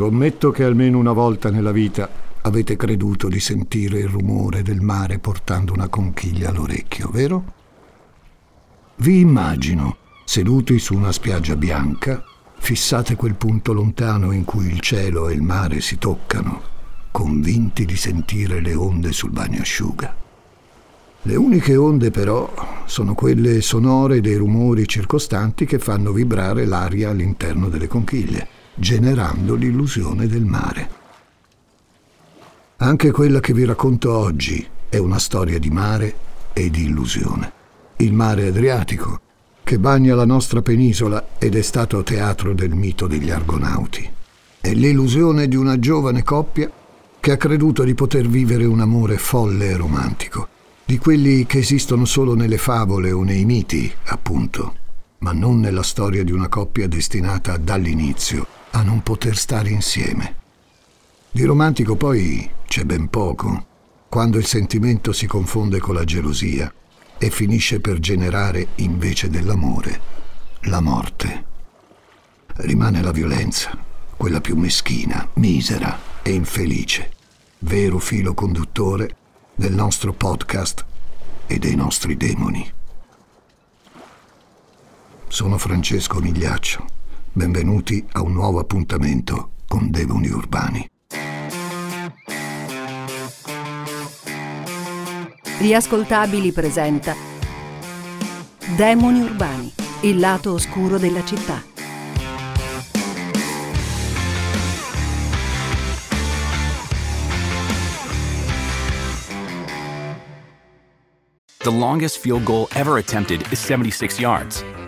Scommetto che almeno una volta nella vita avete creduto di sentire il rumore del mare portando una conchiglia all'orecchio, vero? Vi immagino seduti su una spiaggia bianca, fissate quel punto lontano in cui il cielo e il mare si toccano, convinti di sentire le onde sul bagnasciuga. Le uniche onde però sono quelle sonore dei rumori circostanti che fanno vibrare l'aria all'interno delle conchiglie, generando l'illusione del mare. Anche quella che vi racconto oggi è una storia di mare e di illusione. Il mare Adriatico, che bagna la nostra penisola ed è stato teatro del mito degli Argonauti. È l'illusione di una giovane coppia che ha creduto di poter vivere un amore folle e romantico, di quelli che esistono solo nelle favole o nei miti, appunto, ma non nella storia di una coppia destinata dall'inizio a non poter stare insieme. Di romantico poi c'è ben poco, quando il sentimento si confonde con la gelosia e finisce per generare, invece dell'amore, la morte. Rimane la violenza, quella più meschina, misera e infelice, vero filo conduttore del nostro podcast e dei nostri demoni. Sono Francesco Migliaccio. Benvenuti a un nuovo appuntamento con Demoni Urbani. Riascoltabili presenta Demoni urbani, il lato oscuro della città. The longest field goal ever attempted is 76 yards.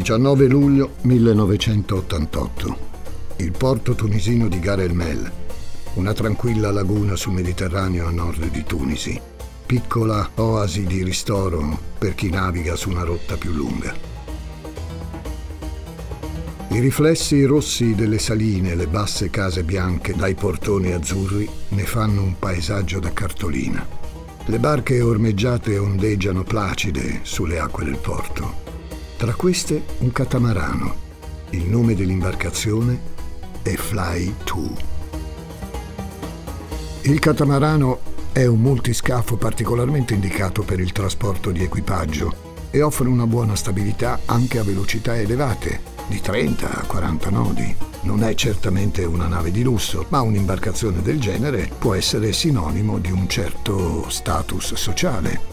...19 luglio 1988. Il porto tunisino di Gar el Mel, una tranquilla laguna sul Mediterraneo a nord di Tunisi, piccola oasi di ristoro per chi naviga su una rotta più lunga. I riflessi rossi delle saline e le basse case bianche dai portoni azzurri ne fanno un paesaggio da cartolina. Le barche ormeggiate ondeggiano placide sulle acque del porto. Tra queste un catamarano. Il nome dell'imbarcazione è Fly 2. Il catamarano è un multiscafo particolarmente indicato per il trasporto di equipaggio e offre una buona stabilità anche a velocità elevate, di 30 a 40 nodi. Non è certamente una nave di lusso, ma un'imbarcazione del genere può essere sinonimo di un certo status sociale.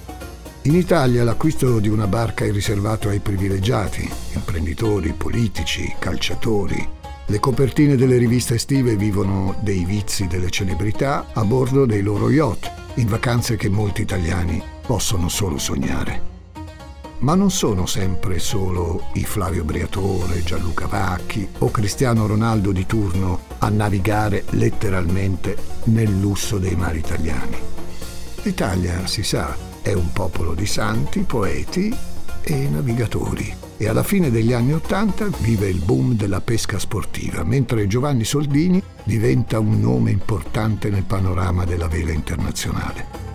In Italia l'acquisto di una barca è riservato ai privilegiati, imprenditori, politici, calciatori, le copertine delle riviste estive vivono dei vizi delle celebrità a bordo dei loro yacht, in vacanze che molti italiani possono solo sognare. Ma non sono sempre solo i Flavio Briatore, Gianluca Vacchi o Cristiano Ronaldo di turno a navigare letteralmente nel lusso dei mari italiani. L'Italia, si sa, è un popolo di santi, poeti e navigatori e alla fine degli anni Ottanta vive il boom della pesca sportiva, mentre Giovanni Soldini diventa un nome importante nel panorama della vela internazionale.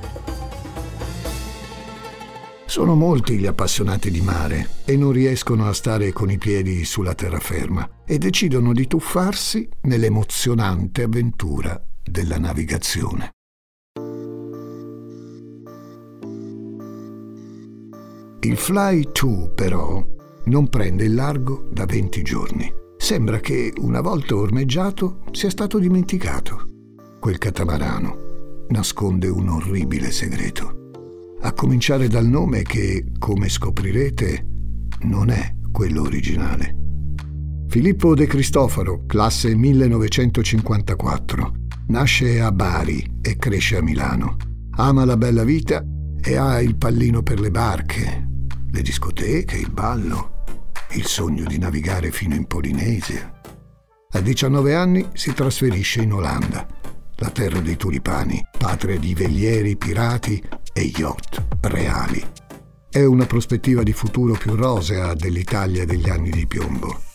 Sono molti gli appassionati di mare e non riescono a stare con i piedi sulla terraferma e decidono di tuffarsi nell'emozionante avventura della navigazione. Il Fly 2 però non prende il largo da 20 giorni. Sembra che, una volta ormeggiato, sia stato dimenticato. Quel catamarano nasconde un orribile segreto. A cominciare dal nome che, come scoprirete, non è quello originale. Filippo De Cristofaro, classe 1954, nasce a Bari e cresce a Milano. Ama la bella vita e ha il pallino per le barche, le discoteche, il ballo, il sogno di navigare fino in Polinesia. A 19 anni si trasferisce in Olanda, la terra dei tulipani, patria di velieri, pirati e yacht reali. È una prospettiva di futuro più rosea dell'Italia degli anni di piombo.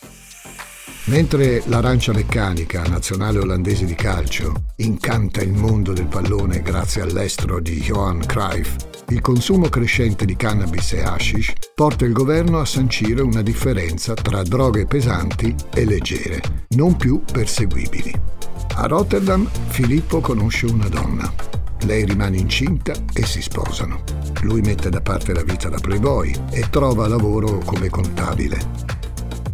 Mentre l'arancia meccanica, nazionale olandese di calcio, incanta il mondo del pallone grazie all'estro di Johan Cruyff, il consumo crescente di cannabis e hashish porta il governo a sancire una differenza tra droghe pesanti e leggere, non più perseguibili. A Rotterdam Filippo conosce una donna. Lei rimane incinta e si sposano. Lui mette da parte la vita da playboy e trova lavoro come contabile.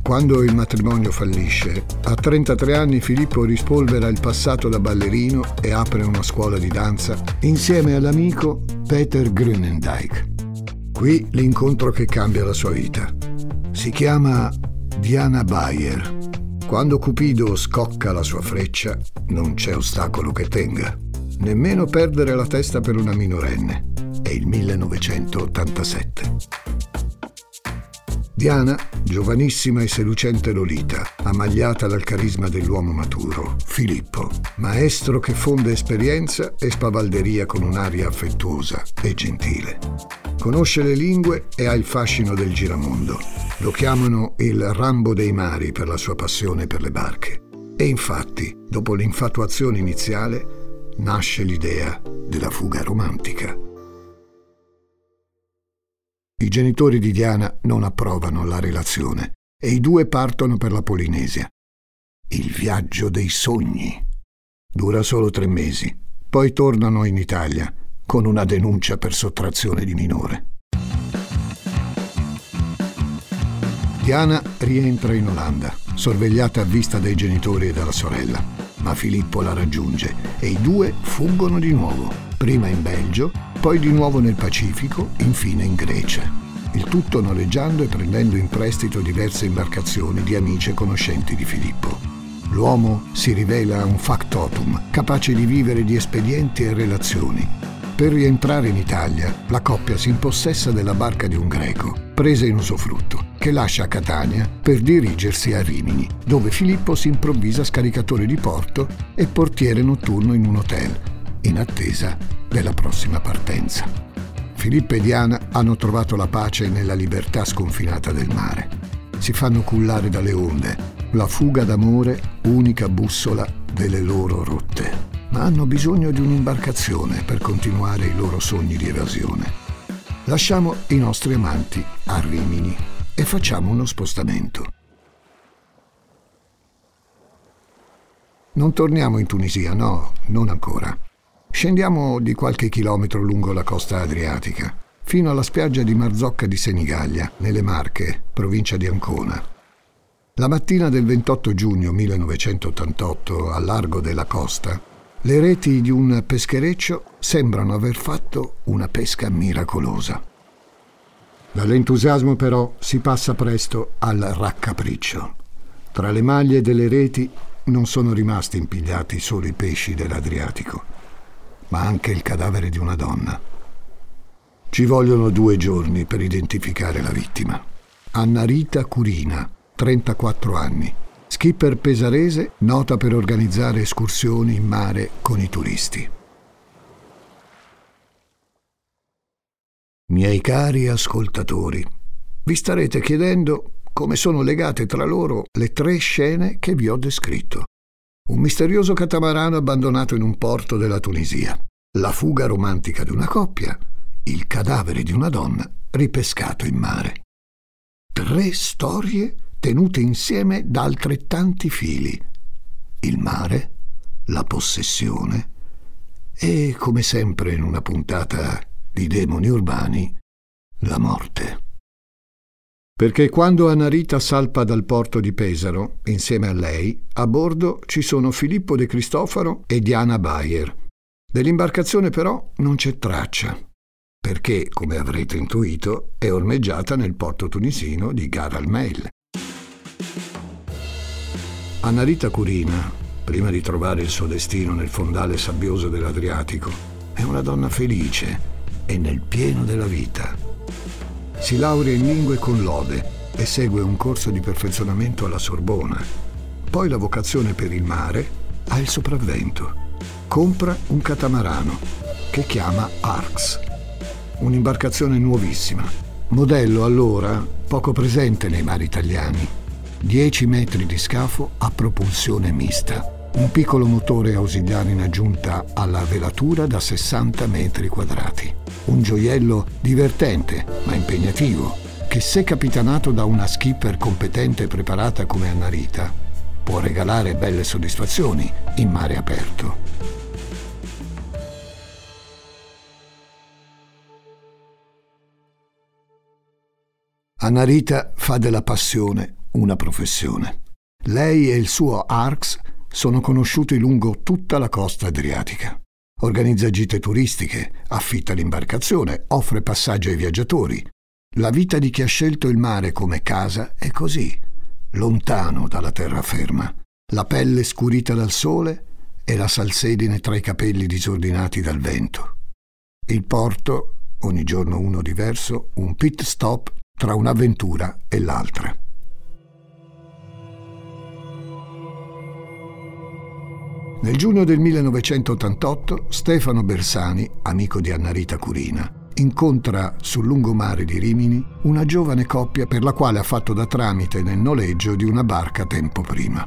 Quando il matrimonio fallisce, a 33 anni Filippo rispolvera il passato da ballerino e apre una scuola di danza insieme all'amico Peter Grünendijk. Qui l'incontro che cambia la sua vita. Si chiama Diana Bayer. Quando Cupido scocca la sua freccia, non c'è ostacolo che tenga. Nemmeno perdere la testa per una minorenne. È il 1987. Diana, giovanissima e seducente Lolita, ammagliata dal carisma dell'uomo maturo, Filippo, maestro che fonde esperienza e spavalderia con un'aria affettuosa e gentile. Conosce le lingue e ha il fascino del giramondo. Lo chiamano il Rambo dei mari per la sua passione per le barche. E infatti, dopo l'infatuazione iniziale, nasce l'idea della fuga romantica. I genitori di Diana non approvano la relazione e i due partono per la Polinesia. Il viaggio dei sogni. Dura solo tre mesi, poi tornano in Italia con una denuncia per sottrazione di minore. Diana rientra in Olanda, sorvegliata a vista dai genitori e dalla sorella, ma Filippo la raggiunge e i due fuggono di nuovo, prima in Belgio poi di nuovo nel Pacifico, infine in Grecia. Il tutto noleggiando e prendendo in prestito diverse imbarcazioni di amici e conoscenti di Filippo. L'uomo si rivela un factotum, capace di vivere di espedienti e relazioni. Per rientrare in Italia, la coppia si impossessa della barca di un greco, presa in usufrutto, che lascia Catania per dirigersi a Rimini, dove Filippo si improvvisa scaricatore di porto e portiere notturno in un hotel, in attesa della prossima partenza. Filippo e Diana hanno trovato la pace nella libertà sconfinata del mare. Si fanno cullare dalle onde, la fuga d'amore, unica bussola delle loro rotte. Ma hanno bisogno di un'imbarcazione per continuare i loro sogni di evasione. Lasciamo i nostri amanti a Rimini e facciamo uno spostamento. Non torniamo in Tunisia, no, non ancora. Scendiamo di qualche chilometro lungo la costa adriatica, fino alla spiaggia di Marzocca di Senigallia, nelle Marche, provincia di Ancona. La mattina del 28 giugno 1988, al largo della costa, le reti di un peschereccio sembrano aver fatto una pesca miracolosa. Dall'entusiasmo però si passa presto al raccapriccio. Tra le maglie delle reti non sono rimasti impigliati solo i pesci dell'Adriatico ma anche il cadavere di una donna. Ci vogliono due giorni per identificare la vittima. Anna Rita Curina, 34 anni, skipper pesarese nota per organizzare escursioni in mare con i turisti. Miei cari ascoltatori, vi starete chiedendo come sono legate tra loro le tre scene che vi ho descritto. Un misterioso catamarano abbandonato in un porto della Tunisia, la fuga romantica di una coppia, il cadavere di una donna ripescato in mare. Tre storie tenute insieme da altrettanti fili. Il mare, la possessione e, come sempre in una puntata di demoni urbani, la morte. Perché quando Anarita salpa dal porto di Pesaro, insieme a lei, a bordo ci sono Filippo De Cristofaro e Diana Bayer. Dell'imbarcazione però non c'è traccia, perché, come avrete intuito, è ormeggiata nel porto tunisino di Gar al Mail. Anarita Curina, prima di trovare il suo destino nel fondale sabbioso dell'Adriatico, è una donna felice e nel pieno della vita si laurea in lingue con lode e segue un corso di perfezionamento alla Sorbona. poi la vocazione per il mare, ha il sopravvento. Compra un catamarano che chiama Arx, un'imbarcazione nuovissima, modello allora poco presente nei mari italiani. 10 metri di scafo a propulsione mista, un piccolo motore ausiliare in aggiunta alla velatura da 60 metri quadrati. Un gioiello divertente ma impegnativo, che se capitanato da una skipper competente e preparata come Annarita, può regalare belle soddisfazioni in mare aperto. Annarita fa della passione una professione. Lei e il suo ARCS sono conosciuti lungo tutta la costa adriatica. Organizza gite turistiche, affitta l'imbarcazione, offre passaggio ai viaggiatori. La vita di chi ha scelto il mare come casa è così, lontano dalla terraferma, la pelle scurita dal sole e la salsedine tra i capelli disordinati dal vento. Il porto, ogni giorno uno diverso, un pit stop tra un'avventura e l'altra. Nel giugno del 1988 Stefano Bersani, amico di Annarita Curina, incontra sul lungomare di Rimini una giovane coppia per la quale ha fatto da tramite nel noleggio di una barca tempo prima.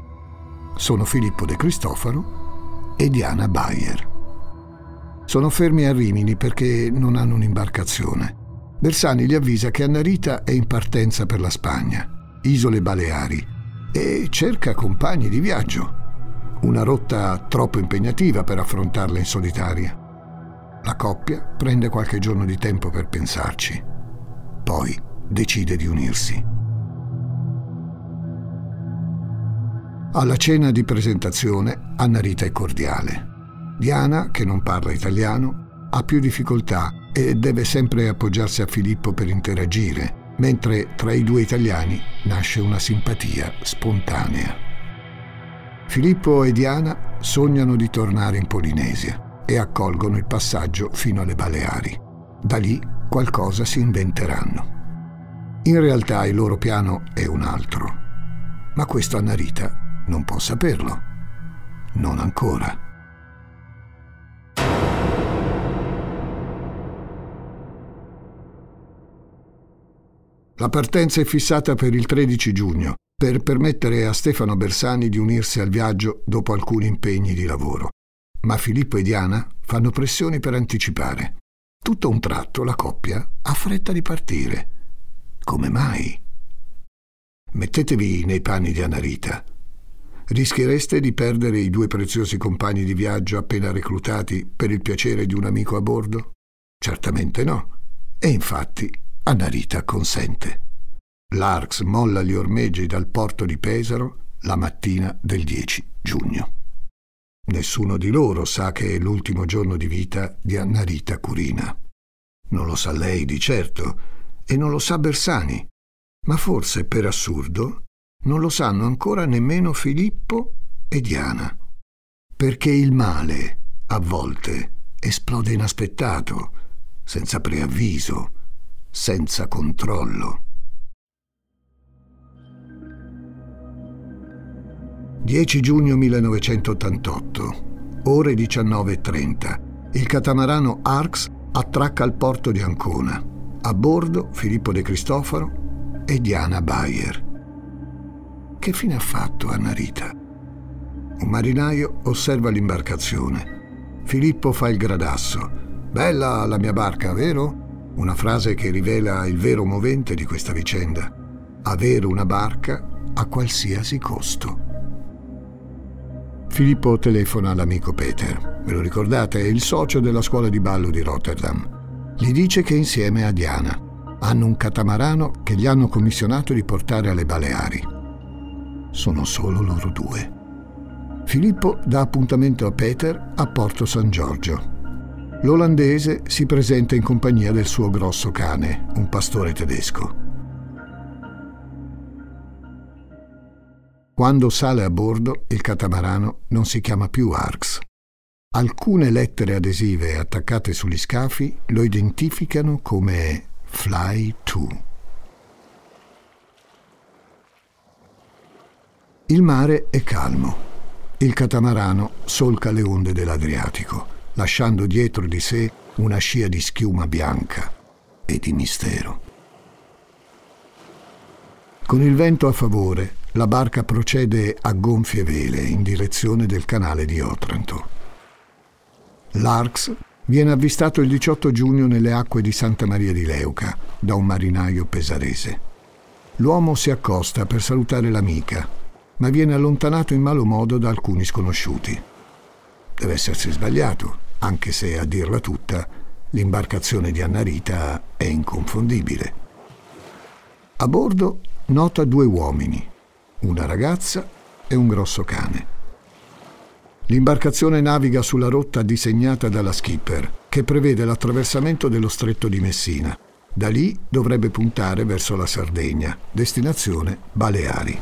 Sono Filippo De Cristofaro e Diana Bayer. Sono fermi a Rimini perché non hanno un'imbarcazione. Bersani gli avvisa che Annarita è in partenza per la Spagna, isole Baleari, e cerca compagni di viaggio. Una rotta troppo impegnativa per affrontarla in solitaria. La coppia prende qualche giorno di tempo per pensarci. Poi decide di unirsi. Alla cena di presentazione Anna Rita è cordiale. Diana, che non parla italiano, ha più difficoltà e deve sempre appoggiarsi a Filippo per interagire, mentre tra i due italiani nasce una simpatia spontanea. Filippo e Diana sognano di tornare in Polinesia e accolgono il passaggio fino alle Baleari. Da lì qualcosa si inventeranno. In realtà il loro piano è un altro, ma questo Annarita non può saperlo. Non ancora. La partenza è fissata per il 13 giugno, per permettere a Stefano Bersani di unirsi al viaggio dopo alcuni impegni di lavoro ma Filippo e Diana fanno pressioni per anticipare. Tutto a un tratto la coppia ha fretta di partire. Come mai? Mettetevi nei panni di Anarita. Rischiereste di perdere i due preziosi compagni di viaggio appena reclutati per il piacere di un amico a bordo? Certamente no. E infatti Anarita consente. L'Arx molla gli ormeggi dal porto di Pesaro la mattina del 10 giugno. Nessuno di loro sa che è l'ultimo giorno di vita di Annarita Curina. Non lo sa lei di certo e non lo sa Bersani, ma forse per assurdo non lo sanno ancora nemmeno Filippo e Diana. Perché il male, a volte, esplode inaspettato, senza preavviso, senza controllo. 10 giugno 1988, ore 19.30. Il catamarano Arx attracca al porto di Ancona. A bordo Filippo De Cristofaro e Diana Bayer. Che fine ha fatto Anna Rita? Un marinaio osserva l'imbarcazione. Filippo fa il gradasso. Bella la mia barca, vero? Una frase che rivela il vero movente di questa vicenda. Avere una barca a qualsiasi costo. Filippo telefona all'amico Peter. Ve lo ricordate? È il socio della scuola di ballo di Rotterdam. Gli dice che insieme a Diana hanno un catamarano che gli hanno commissionato di portare alle Baleari. Sono solo loro due. Filippo dà appuntamento a Peter a Porto San Giorgio. L'olandese si presenta in compagnia del suo grosso cane, un pastore tedesco. Quando sale a bordo, il catamarano non si chiama più Arx. Alcune lettere adesive attaccate sugli scafi lo identificano come Fly 2. Il mare è calmo. Il catamarano solca le onde dell'Adriatico, lasciando dietro di sé una scia di schiuma bianca e di mistero. Con il vento a favore, la barca procede a gonfie vele in direzione del canale di Otranto. L'Arx viene avvistato il 18 giugno nelle acque di Santa Maria di Leuca da un marinaio pesarese. L'uomo si accosta per salutare l'amica, ma viene allontanato in malo modo da alcuni sconosciuti. Deve essersi sbagliato, anche se, a dirla tutta, l'imbarcazione di Annarita è inconfondibile. A bordo nota due uomini, una ragazza e un grosso cane. L'imbarcazione naviga sulla rotta disegnata dalla skipper, che prevede l'attraversamento dello stretto di Messina. Da lì dovrebbe puntare verso la Sardegna, destinazione Baleari.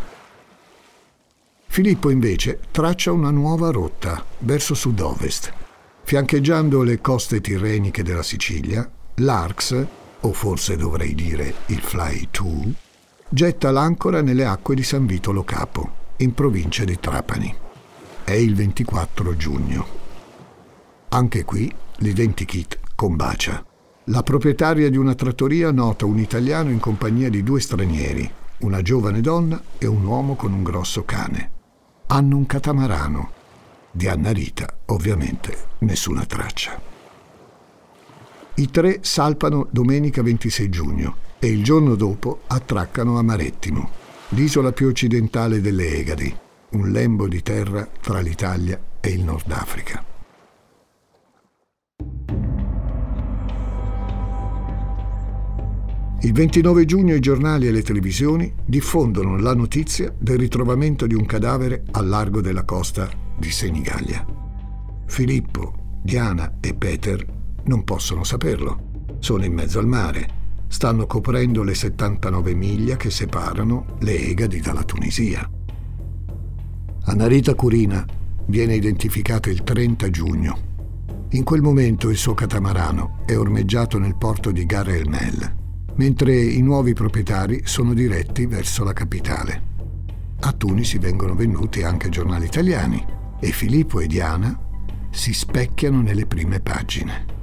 Filippo invece traccia una nuova rotta verso sud-ovest. Fiancheggiando le coste tirreniche della Sicilia, l'Arx, o forse dovrei dire il Fly 2, getta l'ancora nelle acque di San Vito Lo Capo, in provincia di Trapani. È il 24 giugno. Anche qui l'identikit combacia. La proprietaria di una trattoria nota un italiano in compagnia di due stranieri, una giovane donna e un uomo con un grosso cane. Hanno un catamarano. Di Anna Rita, ovviamente, nessuna traccia. I tre salpano domenica 26 giugno e il giorno dopo attraccano a Marettimo, l'isola più occidentale delle Egadi, un lembo di terra tra l'Italia e il Nord Africa. Il 29 giugno i giornali e le televisioni diffondono la notizia del ritrovamento di un cadavere al largo della costa di Senigallia. Filippo, Diana e Peter non possono saperlo. Sono in mezzo al mare. Stanno coprendo le 79 miglia che separano le Egadi dalla Tunisia. Annarita Curina viene identificata il 30 giugno. In quel momento il suo catamarano è ormeggiato nel porto di Gar el Mel, mentre i nuovi proprietari sono diretti verso la capitale. A Tunisi vengono venduti anche giornali italiani e Filippo e Diana si specchiano nelle prime pagine.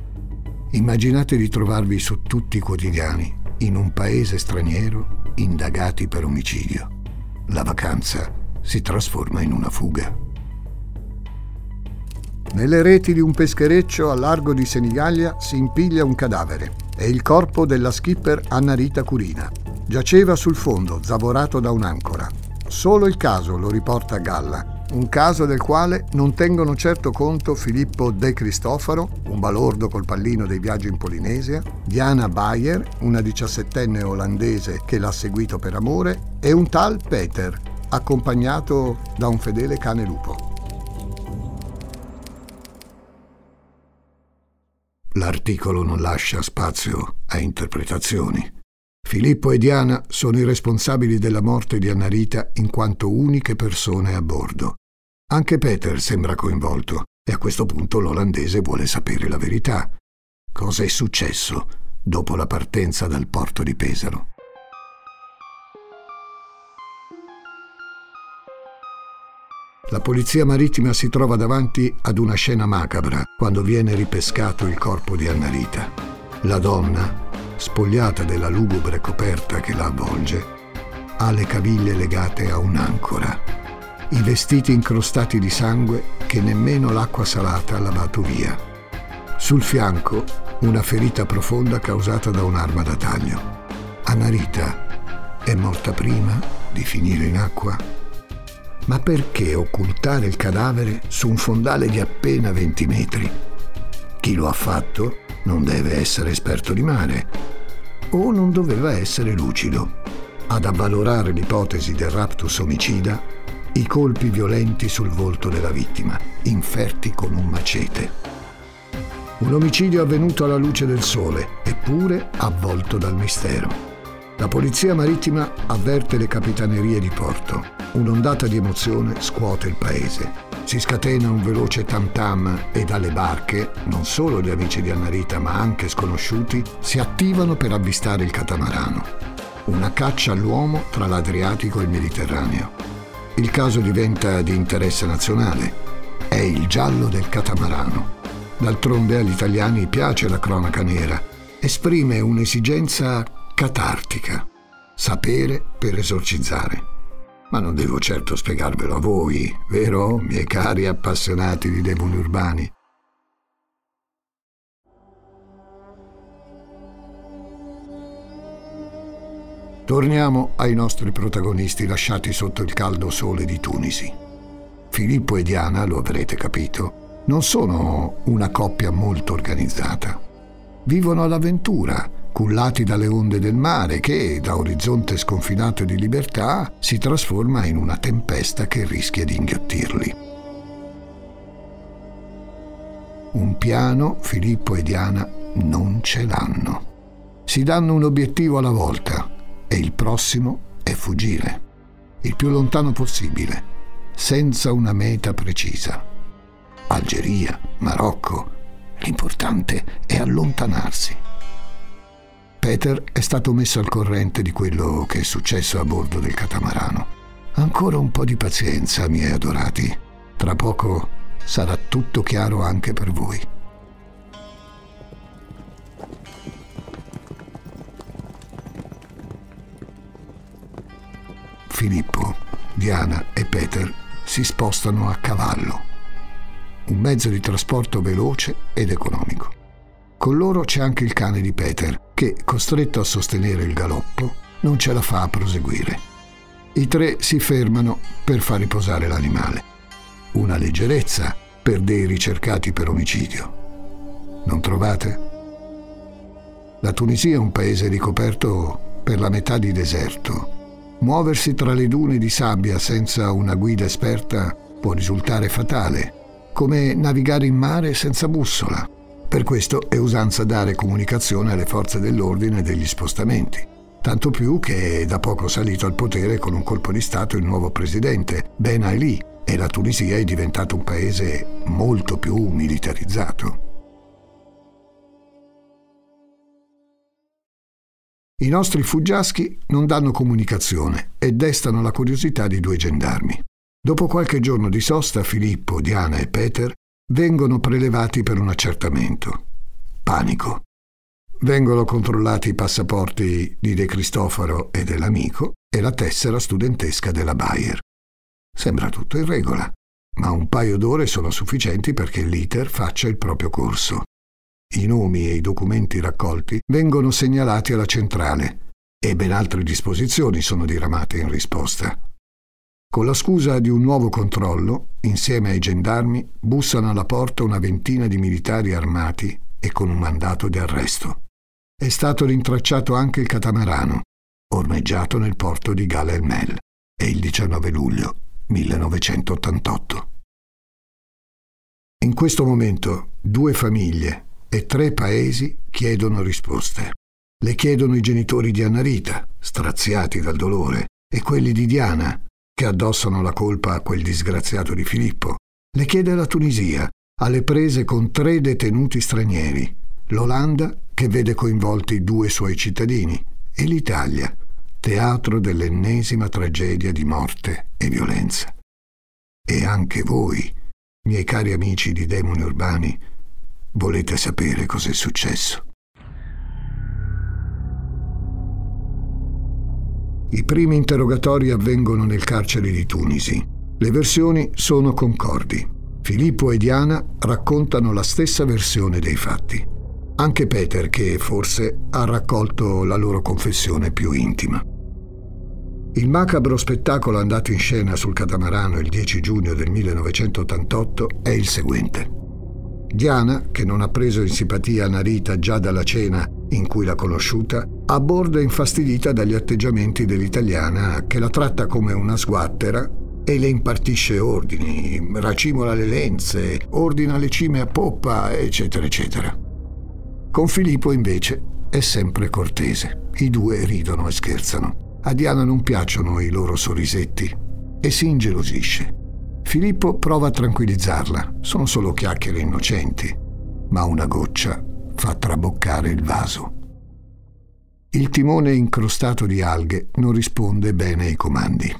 Immaginate di trovarvi su tutti i quotidiani, in un paese straniero, indagati per omicidio. La vacanza si trasforma in una fuga. Nelle reti di un peschereccio a largo di Senigallia si impiglia un cadavere. È il corpo della skipper Anna Rita Curina. Giaceva sul fondo, zavorato da un'ancora. Solo il caso lo riporta a galla, un caso del quale non tengono certo conto Filippo De Cristofaro, un balordo col pallino dei viaggi in Polinesia, Diana Bayer, una diciassettenne olandese che l'ha seguito per amore, e un tal Peter, accompagnato da un fedele cane lupo. L'articolo non lascia spazio a interpretazioni. Filippo e Diana sono i responsabili della morte di Annarita in quanto uniche persone a bordo. Anche Peter sembra coinvolto e a questo punto l'olandese vuole sapere la verità. Cosa è successo dopo la partenza dal porto di Pesaro? La polizia marittima si trova davanti ad una scena macabra quando viene ripescato il corpo di Annarita. La donna, spogliata della lugubre coperta che la avvolge, ha le caviglie legate a un'ancora, i vestiti incrostati di sangue che nemmeno l'acqua salata ha lavato via. Sul fianco una ferita profonda causata da un'arma da taglio. Annarita è morta prima di finire in acqua? Ma perché occultare il cadavere su un fondale di appena 20 metri? Chi lo ha fatto non deve essere esperto di mare o non doveva essere lucido. Ad avvalorare l'ipotesi del raptus omicida, i colpi violenti sul volto della vittima, inferti con un macete. Un omicidio avvenuto alla luce del sole, eppure avvolto dal mistero. La polizia marittima avverte le capitanerie di porto. Un'ondata di emozione scuote il paese. Si scatena un veloce tam tam e dalle barche, non solo gli amici di Annarita ma anche sconosciuti, si attivano per avvistare il catamarano. Una caccia all'uomo tra l'Adriatico e il Mediterraneo. Il caso diventa di interesse nazionale. È il giallo del catamarano. D'altronde agli italiani piace la cronaca nera. Esprime un'esigenza catartica. Sapere per esorcizzare. Ma non devo certo spiegarvelo a voi, vero, miei cari appassionati di demoni urbani? Torniamo ai nostri protagonisti lasciati sotto il caldo sole di Tunisi. Filippo e Diana, lo avrete capito, non sono una coppia molto organizzata. Vivono all'avventura, cullati dalle onde del mare che, da orizzonte sconfinato di libertà, si trasforma in una tempesta che rischia di inghiottirli. Un piano Filippo e Diana non ce l'hanno. Si danno un obiettivo alla volta e il prossimo è fuggire, il più lontano possibile, senza una meta precisa. Algeria, Marocco, l'importante è allontanarsi. Peter è stato messo al corrente di quello che è successo a bordo del catamarano. Ancora un po' di pazienza, miei adorati. Tra poco sarà tutto chiaro anche per voi. Filippo, Diana e Peter si spostano a cavallo, un mezzo di trasporto veloce ed economico. Con loro c'è anche il cane di Peter, che, costretto a sostenere il galoppo, non ce la fa a proseguire. I tre si fermano per far riposare l'animale. Una leggerezza per dei ricercati per omicidio. Non trovate? La Tunisia è un paese ricoperto per la metà di deserto Muoversi tra le dune di sabbia senza una guida esperta può risultare fatale, come navigare in mare senza bussola. Per questo è usanza dare comunicazione alle forze dell'ordine e degli spostamenti. Tanto più che è da poco salito al potere con un colpo di Stato il nuovo presidente, Ben Ali, e la Tunisia è diventato un paese molto più militarizzato. I nostri fuggiaschi non danno comunicazione e destano la curiosità di due gendarmi. Dopo qualche giorno di sosta, Filippo, Diana e Peter vengono prelevati per un accertamento. Panico. Vengono controllati i passaporti di De Cristoforo e dell'amico e la tessera studentesca della Bayer. Sembra tutto in regola, ma un paio d'ore sono sufficienti perché l'iter faccia il proprio corso. I nomi e i documenti raccolti vengono segnalati alla centrale e ben altre disposizioni sono diramate in risposta. Con la scusa di un nuovo controllo, insieme ai gendarmi, bussano alla porta una ventina di militari armati e con un mandato di arresto. È stato rintracciato anche il catamarano, ormeggiato nel porto di Gal el Mel, il 19 luglio 1988. In questo momento due famiglie, e tre paesi chiedono risposte. Le chiedono i genitori di Annarita, straziati dal dolore, e quelli di Diana, che addossano la colpa a quel disgraziato di Filippo. Le chiede la Tunisia, alle prese con tre detenuti stranieri, l'Olanda, che vede coinvolti due suoi cittadini, e l'Italia, teatro dell'ennesima tragedia di morte e violenza. E anche voi, miei cari amici di demoni urbani, Volete sapere cos'è successo? I primi interrogatori avvengono nel carcere di Tunisi. Le versioni sono concordi. Filippo e Diana raccontano la stessa versione dei fatti. Anche Peter, che forse ha raccolto la loro confessione più intima. Il macabro spettacolo andato in scena sul catamarano il 10 giugno del 1988 è il seguente. Diana, che non ha preso in simpatia Narita già dalla cena in cui l'ha conosciuta, abborda infastidita dagli atteggiamenti dell'italiana che la tratta come una sguattera e le impartisce ordini, racimola le lenze, ordina le cime a poppa, eccetera, eccetera. Con Filippo invece è sempre cortese. I due ridono e scherzano. A Diana non piacciono i loro sorrisetti e si ingelosisce. Filippo prova a tranquillizzarla, sono solo chiacchiere innocenti, ma una goccia fa traboccare il vaso. Il timone incrostato di alghe non risponde bene ai comandi.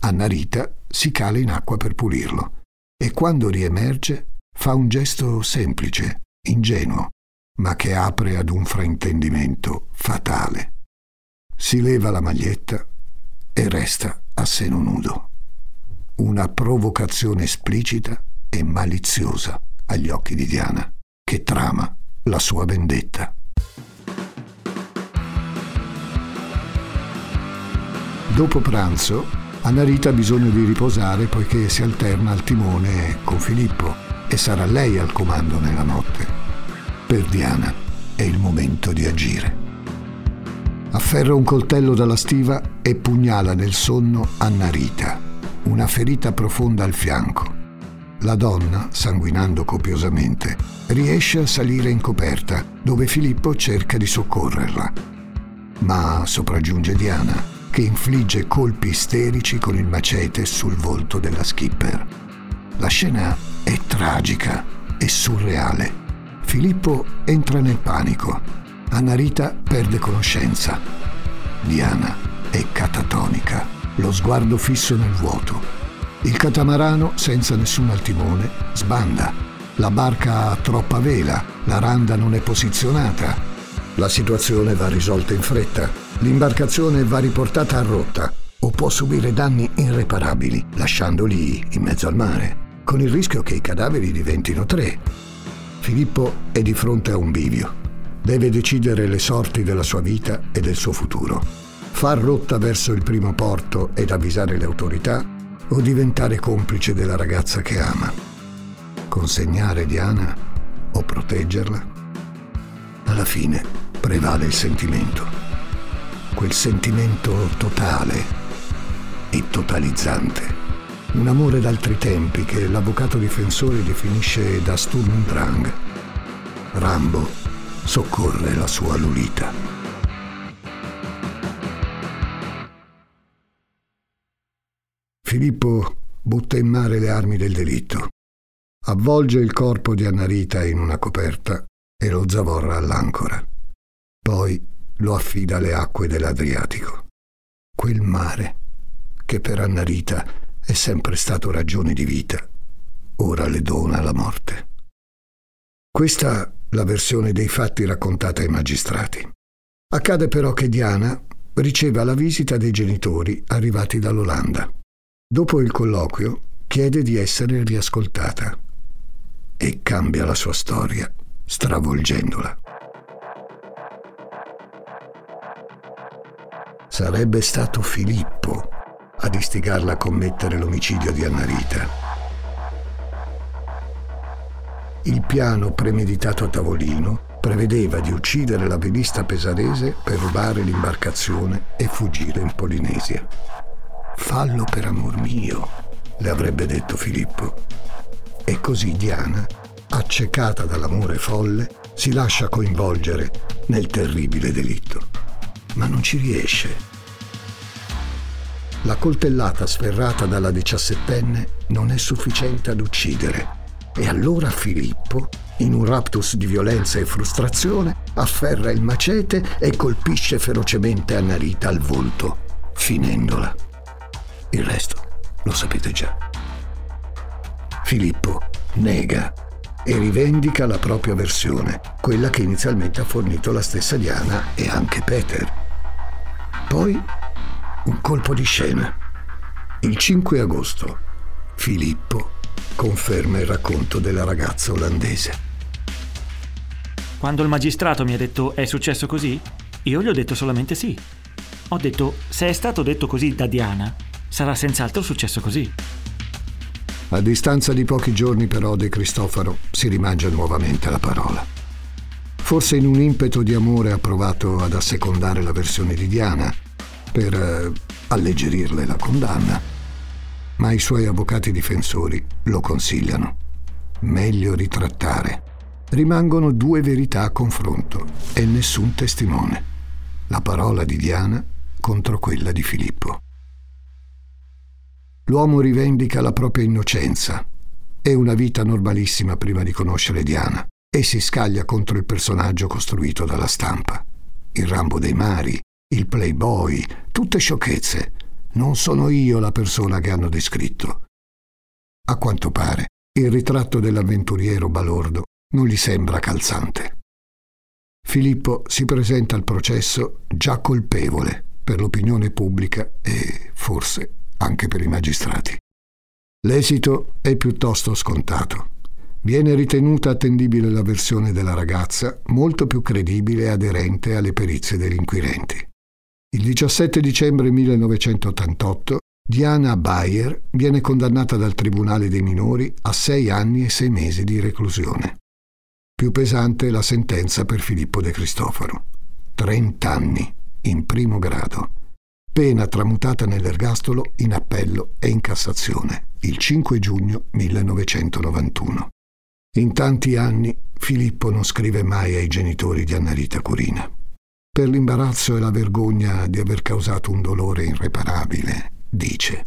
Anna Rita si cala in acqua per pulirlo e quando riemerge fa un gesto semplice, ingenuo, ma che apre ad un fraintendimento fatale. Si leva la maglietta e resta a seno nudo. Una provocazione esplicita e maliziosa agli occhi di Diana, che trama la sua vendetta. Dopo pranzo, Annarita ha bisogno di riposare poiché si alterna al timone con Filippo e sarà lei al comando nella notte. Per Diana è il momento di agire. Afferra un coltello dalla stiva e pugnala nel sonno Annarita, una ferita profonda al fianco. La donna, sanguinando copiosamente, riesce a salire in coperta, dove Filippo cerca di soccorrerla. Ma sopraggiunge Diana che infligge colpi isterici con il macete sul volto della skipper. La scena è tragica e surreale. Filippo entra nel panico. Annarita perde conoscenza. Diana è catatonica, lo sguardo fisso nel vuoto. Il catamarano, senza nessuno al timone, sbanda. La barca ha troppa vela, la randa non è posizionata. La situazione va risolta in fretta l'imbarcazione va riportata a rotta o può subire danni irreparabili, lasciandoli in mezzo al mare, con il rischio che i cadaveri diventino tre. Filippo è di fronte a un bivio. Deve decidere le sorti della sua vita e del suo futuro. Far rotta verso il primo porto ed avvisare le autorità o diventare complice della ragazza che ama. Consegnare Diana o proteggerla? Alla fine prevale il sentimento quel sentimento totale e totalizzante. Un amore d'altri tempi che l'avvocato difensore definisce da Sturm Drang. Rambo soccorre la sua Lolita. Filippo butta in mare le armi del delitto, avvolge il corpo di Annarita in una coperta e lo zavorra all'ancora. Poi lo affida alle acque dell'Adriatico. Quel mare, che per Annarita è sempre stato ragione di vita, ora le dona la morte. Questa la versione dei fatti raccontata ai magistrati. Accade però che Diana riceva la visita dei genitori arrivati dall'Olanda. Dopo il colloquio chiede di essere riascoltata e cambia la sua storia, stravolgendola. Sarebbe stato Filippo ad istigarla a commettere l'omicidio di Annarita. Il piano premeditato a tavolino prevedeva di uccidere la velista pesarese per rubare l'imbarcazione e fuggire in Polinesia. Fallo per amor mio, le avrebbe detto Filippo. E così Diana, accecata dall'amore folle, si lascia coinvolgere nel terribile delitto ma non ci riesce. La coltellata sferrata dalla diciassettenne non è sufficiente ad uccidere. E allora Filippo, in un raptus di violenza e frustrazione, afferra il macete e colpisce ferocemente Annarita al volto, finendola. Il resto lo sapete già. Filippo nega e rivendica la propria versione, quella che inizialmente ha fornito la stessa Diana e anche Peter. Poi un colpo di scena. Il 5 agosto Filippo conferma il racconto della ragazza olandese. Quando il magistrato mi ha detto è successo così, io gli ho detto solamente sì. Ho detto se è stato detto così da Diana, sarà senz'altro successo così. A distanza di pochi giorni però De Cristofaro si rimangia nuovamente la parola. Forse in un impeto di amore ha provato ad assecondare la versione di Diana per eh, alleggerirle la condanna, ma i suoi avvocati difensori lo consigliano. Meglio ritrattare. Rimangono due verità a confronto e nessun testimone. La parola di Diana contro quella di Filippo. L'uomo rivendica la propria innocenza e una vita normalissima prima di conoscere Diana e si scaglia contro il personaggio costruito dalla stampa. Il Rambo dei mari, il playboy, tutte sciocchezze. Non sono io la persona che hanno descritto. A quanto pare, il ritratto dell'avventuriero balordo non gli sembra calzante. Filippo si presenta al processo già colpevole per l'opinione pubblica e forse anche per i magistrati. L'esito è piuttosto scontato. Viene ritenuta attendibile la versione della ragazza, molto più credibile e aderente alle perizie degli inquirenti. Il 17 dicembre 1988 Diana Bayer viene condannata dal Tribunale dei minori a sei anni e sei mesi di reclusione. Più pesante la sentenza per Filippo De Cristoforo. 30 anni in primo grado. Pena tramutata nell'ergastolo in appello e in Cassazione il 5 giugno 1991. In tanti anni Filippo non scrive mai ai genitori di Annarita Curina. Per l'imbarazzo e la vergogna di aver causato un dolore irreparabile, dice.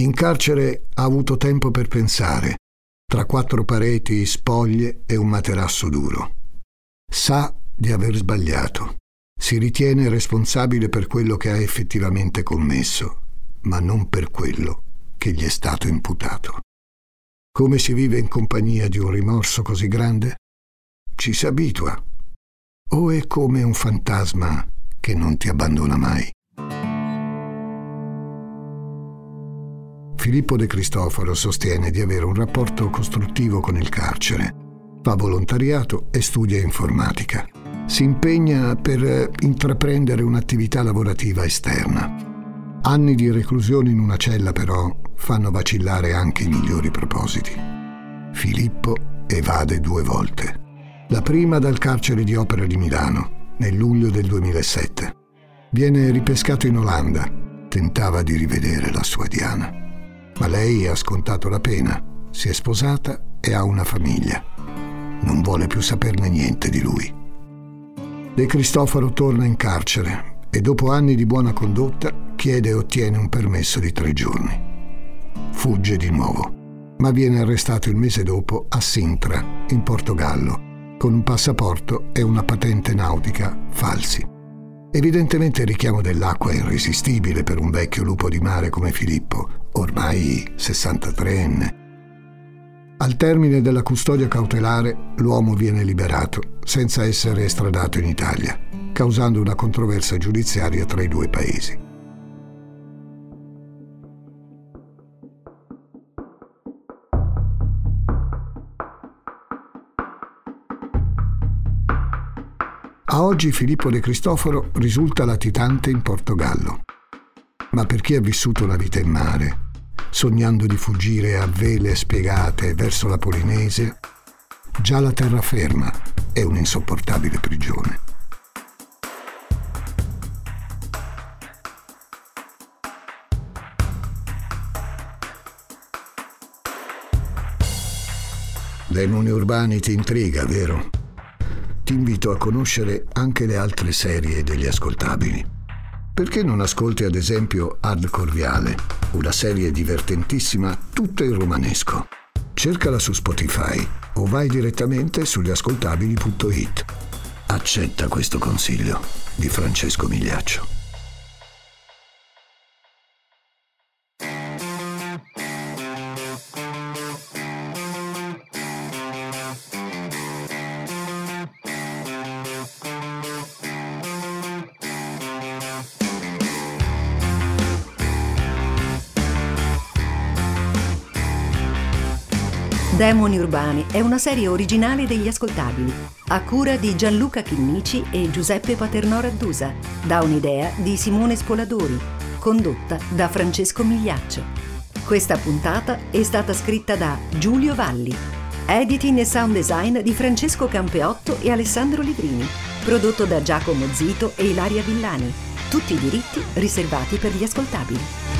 In carcere ha avuto tempo per pensare, tra quattro pareti, spoglie e un materasso duro. Sa di aver sbagliato. Si ritiene responsabile per quello che ha effettivamente commesso, ma non per quello che gli è stato imputato. Come si vive in compagnia di un rimorso così grande? Ci si abitua. O è come un fantasma che non ti abbandona mai? Filippo De Cristoforo sostiene di avere un rapporto costruttivo con il carcere. Fa volontariato e studia informatica. Si impegna per intraprendere un'attività lavorativa esterna. Anni di reclusione in una cella però fanno vacillare anche i migliori propositi. Filippo evade due volte. La prima dal carcere di Opera di Milano, nel luglio del 2007. Viene ripescato in Olanda. Tentava di rivedere la sua Diana. Ma lei ha scontato la pena, si è sposata e ha una famiglia. Non vuole più saperne niente di lui. De Cristoforo torna in carcere e dopo anni di buona condotta chiede e ottiene un permesso di tre giorni fugge di nuovo, ma viene arrestato il mese dopo a Sintra, in Portogallo, con un passaporto e una patente nautica falsi. Evidentemente il richiamo dell'acqua è irresistibile per un vecchio lupo di mare come Filippo, ormai 63enne. Al termine della custodia cautelare l'uomo viene liberato, senza essere estradato in Italia, causando una controversia giudiziaria tra i due paesi. A oggi Filippo De Cristoforo risulta latitante in Portogallo. Ma per chi ha vissuto la vita in mare, sognando di fuggire a vele spiegate verso la Polinesia, già la terraferma è un'insopportabile prigione. Demoni urbani ti intriga, vero? ti invito a conoscere anche le altre serie degli ascoltabili. Perché non ascolti ad esempio Ad Corviale, una serie divertentissima tutta in romanesco? Cercala su Spotify o vai direttamente sugli ascoltabili.it. Accetta questo consiglio di Francesco Migliaccio. Demoni Urbani è una serie originale degli ascoltabili, a cura di Gianluca Chinnici e Giuseppe Paternò Raddusa, da un'idea di Simone Spoladori, condotta da Francesco Migliaccio. Questa puntata è stata scritta da Giulio Valli, editing e sound design di Francesco Campeotto e Alessandro Livrini, prodotto da Giacomo Zito e Ilaria Villani, tutti i diritti riservati per gli ascoltabili.